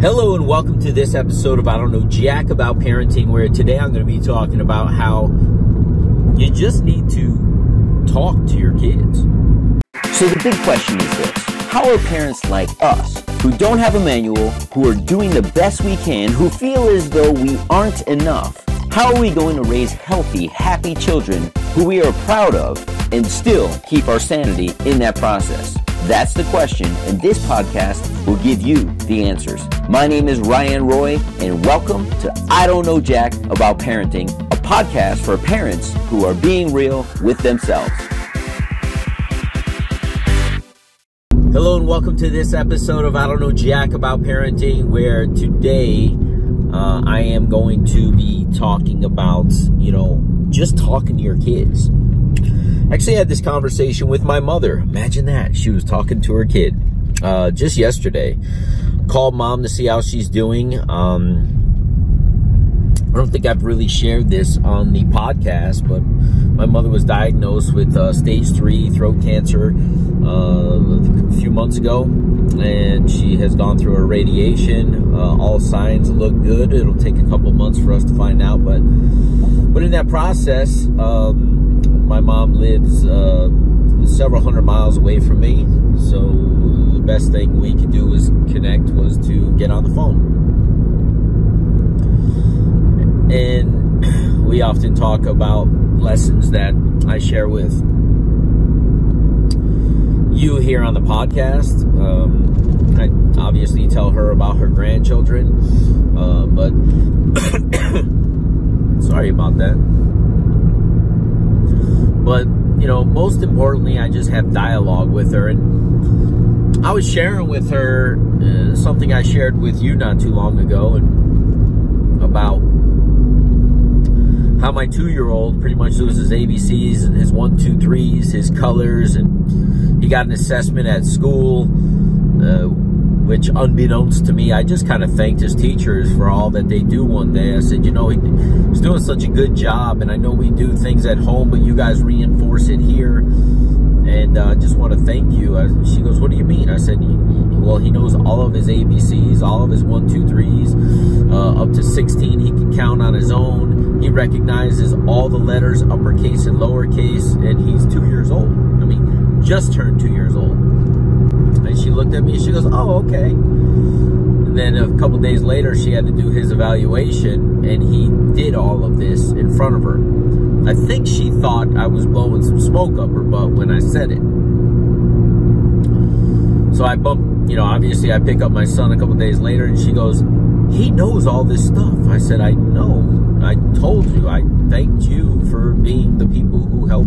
Hello and welcome to this episode of I Don't Know Jack About Parenting, where today I'm going to be talking about how you just need to talk to your kids. So the big question is this How are parents like us, who don't have a manual, who are doing the best we can, who feel as though we aren't enough, how are we going to raise healthy, happy children who we are proud of and still keep our sanity in that process? That's the question, and this podcast will give you the answers. My name is Ryan Roy, and welcome to I Don't Know Jack About Parenting, a podcast for parents who are being real with themselves. Hello and welcome to this episode of I Don't Know Jack About Parenting, where today uh, I am going to be talking about, you know, just talking to your kids. Actually, had this conversation with my mother. Imagine that. She was talking to her kid uh, just yesterday. Called mom to see how she's doing. Um, I don't think I've really shared this on the podcast, but my mother was diagnosed with uh, stage three throat cancer uh, a few months ago, and she has gone through her radiation. Uh, all signs look good. It'll take a couple months for us to find out, but but in that process. Um, my mom lives uh, several hundred miles away from me, so the best thing we could do was connect was to get on the phone. And we often talk about lessons that I share with you here on the podcast. Um, I obviously tell her about her grandchildren, uh, but sorry about that. But, you know, most importantly, I just have dialogue with her. And I was sharing with her uh, something I shared with you not too long ago and about how my two-year-old pretty much his ABCs and his one, two, threes, his colors, and he got an assessment at school, which unbeknownst to me, I just kind of thanked his teachers for all that they do one day. I said, you know, he's doing such a good job, and I know we do things at home, but you guys reinforce it here, and I uh, just want to thank you. I, she goes, what do you mean? I said, well, he knows all of his ABCs, all of his one, two, threes, uh, up to 16. He can count on his own. He recognizes all the letters, uppercase and lowercase, and he's two years old. I mean, just turned two years old. She looked at me and she goes, oh, okay. And then a couple days later, she had to do his evaluation, and he did all of this in front of her. I think she thought I was blowing some smoke up her butt when I said it. So I bump, you know, obviously I pick up my son a couple days later, and she goes, he knows all this stuff. I said, I know. I told you. I thanked you for being the people who help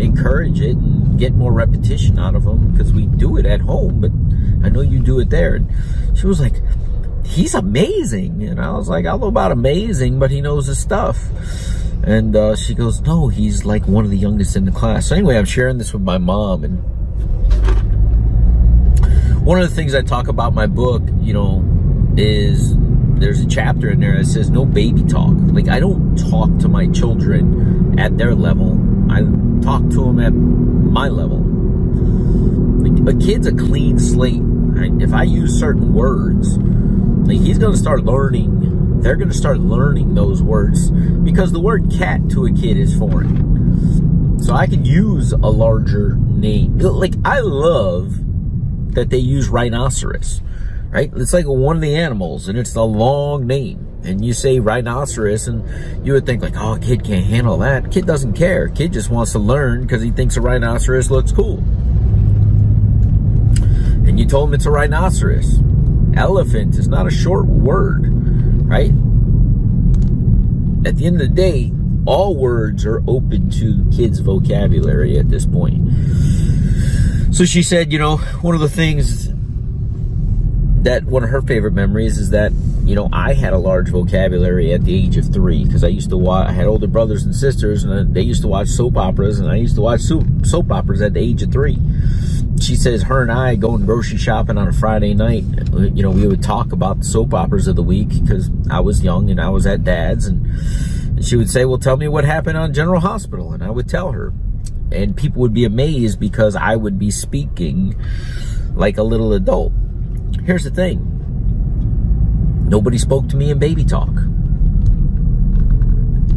encourage it get more repetition out of them because we do it at home, but I know you do it there. And she was like, he's amazing. And I was like, I don't know about amazing, but he knows his stuff. And uh, she goes, no, he's like one of the youngest in the class. So anyway, I'm sharing this with my mom. And one of the things I talk about my book, you know, is there's a chapter in there that says no baby talk. Like I don't talk to my children at their level. I talk to them at my level. A kid's a clean slate. If I use certain words, like he's going to start learning. They're going to start learning those words because the word cat to a kid is foreign. So I can use a larger name. Like I love that they use rhinoceros, right? It's like one of the animals and it's a long name and you say rhinoceros and you would think like, oh, kid can't handle that. Kid doesn't care. Kid just wants to learn because he thinks a rhinoceros looks cool. And you told him it's a rhinoceros. Elephant is not a short word, right? At the end of the day, all words are open to kids' vocabulary at this point. So she said, you know, one of the things that one of her favorite memories is that you know I had a large vocabulary at the age of three because I used to watch. I had older brothers and sisters, and uh, they used to watch soap operas, and I used to watch soap operas at the age of three. She says her and I going grocery shopping on a Friday night. You know, we would talk about the soap operas of the week because I was young and I was at dad's, and she would say, "Well, tell me what happened on General Hospital," and I would tell her, and people would be amazed because I would be speaking like a little adult here's the thing Nobody spoke to me in baby talk.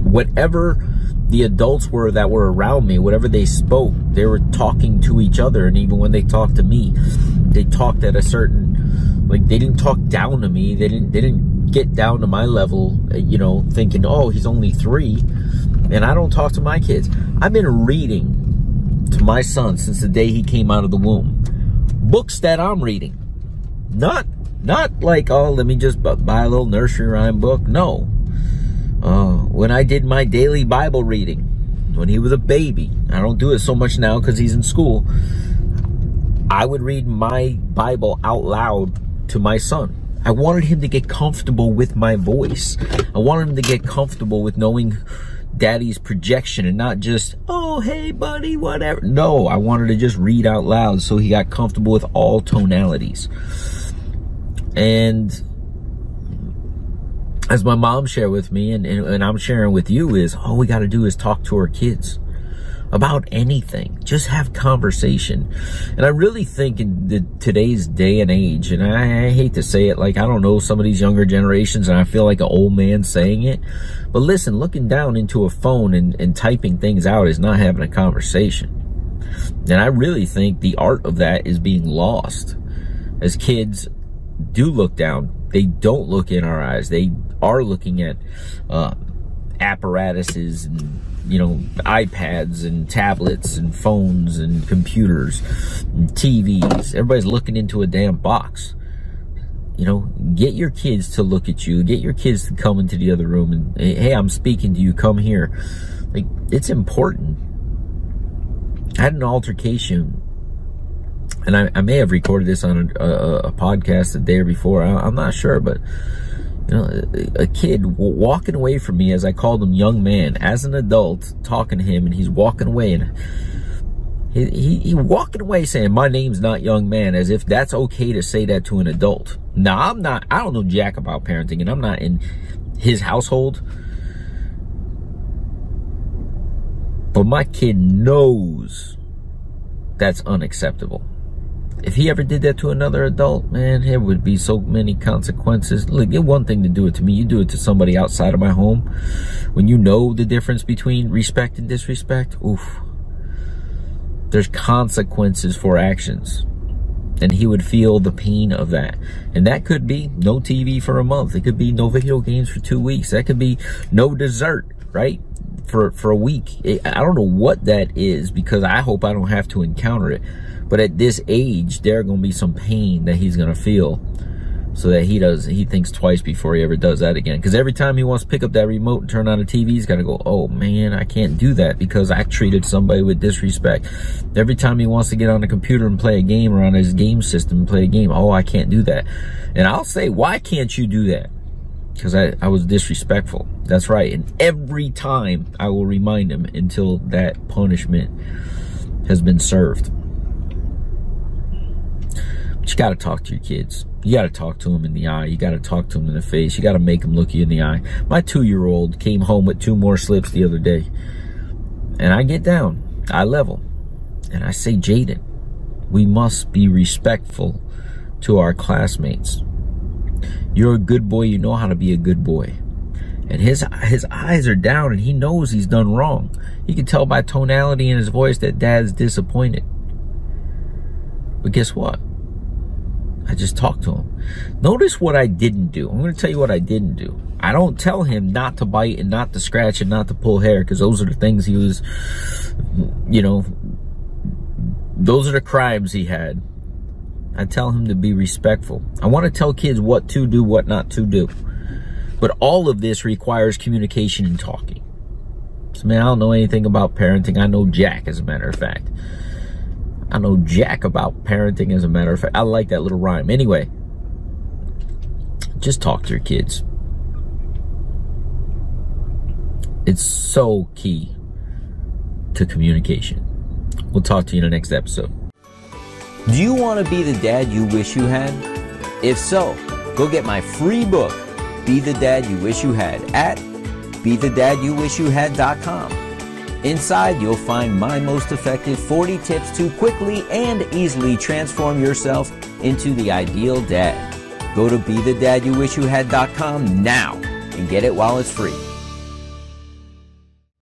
Whatever the adults were that were around me, whatever they spoke, they were talking to each other. And even when they talked to me, they talked at a certain, like they didn't talk down to me. They didn't, they didn't get down to my level, uh, you know, thinking, oh, he's only three. And I don't talk to my kids. I've been reading to my son since the day he came out of the womb. Books that I'm reading. Not, not like, oh, let me just buy a little nursery rhyme book. No. Uh, when I did my daily Bible reading, when he was a baby, I don't do it so much now because he's in school. I would read my Bible out loud to my son. I wanted him to get comfortable with my voice. I wanted him to get comfortable with knowing daddy's projection and not just, oh, hey, buddy, whatever. No, I wanted to just read out loud so he got comfortable with all tonalities. And as my mom shared with me and, and, and I'm sharing with you is all we got to do is talk to our kids about anything. Just have conversation. And I really think in the, today's day and age, and I, I, hate to say it, like I don't know some of these younger generations and I feel like an old man saying it, but listen, looking down into a phone and, and typing things out is not having a conversation. And I really think the art of that is being lost. As kids do look down, they don't look in our eyes. They are looking at uh, apparatuses and you know, iPads and tablets and phones and computers and TVs. Everybody's looking into a damn box. You know, get your kids to look at you. Get your kids to come into the other room and, hey, I'm speaking to you. Come here. Like, it's important. I had an altercation and I, I may have recorded this on a, a, a podcast the day before. I, I'm not sure, but you know, a kid walking away from me as I called him young man, as an adult, talking to him, and he's walking away, and he, he, he walking away saying, my name's not young man, as if that's okay to say that to an adult. Now, I'm not, I don't know jack about parenting, and I'm not in his household. But my kid knows that's unacceptable. If he ever did that to another adult, man, there would be so many consequences. Look, it's one thing to do it to me. You do it to somebody outside of my home. When you know the difference between respect and disrespect, oof. There's consequences for actions. And he would feel the pain of that. And that could be no TV for a month. It could be no video games for two weeks. That could be no dessert, right? For, for a week. I don't know what that is because I hope I don't have to encounter it. But at this age, there are going to be some pain that he's going to feel so that he does he thinks twice before he ever does that again because every time he wants to pick up that remote and turn on the tv he's got to go oh man i can't do that because i treated somebody with disrespect every time he wants to get on the computer and play a game or on his game system and play a game oh i can't do that and i'll say why can't you do that because I, I was disrespectful that's right and every time i will remind him until that punishment has been served But you got to talk to your kids. You got to talk to them in the eye. You got to talk to them in the face. You got to make them look you in the eye. My two-year-old came home with two more slips the other day. And I get down. I level. And I say, Jaden, we must be respectful to our classmates. You're a good boy. You know how to be a good boy. And his his eyes are down and he knows he's done wrong. He can tell by tonality in his voice that dad's disappointed. But guess what? I just talked to him. Notice what I didn't do. I'm going to tell you what I didn't do. I don't tell him not to bite and not to scratch and not to pull hair because those are the things he was, you know, those are the crimes he had. I tell him to be respectful. I want to tell kids what to do, what not to do. But all of this requires communication and talking. So, man, I don't know anything about parenting. I know Jack, as a matter of fact. I know jack about parenting, as a matter of fact. I like that little rhyme. Anyway, just talk to your kids. It's so key to communication. We'll talk to you in the next episode. Do you want to be the dad you wish you had? If so, go get my free book, Be the Dad You Wish You Had, at BeTheDadYouWishYouHad.com. Inside, you'll find my most effective 40 tips to quickly and easily transform yourself into the ideal dad. Go to BeTheDadYouWishYouHad.com now and get it while it's free.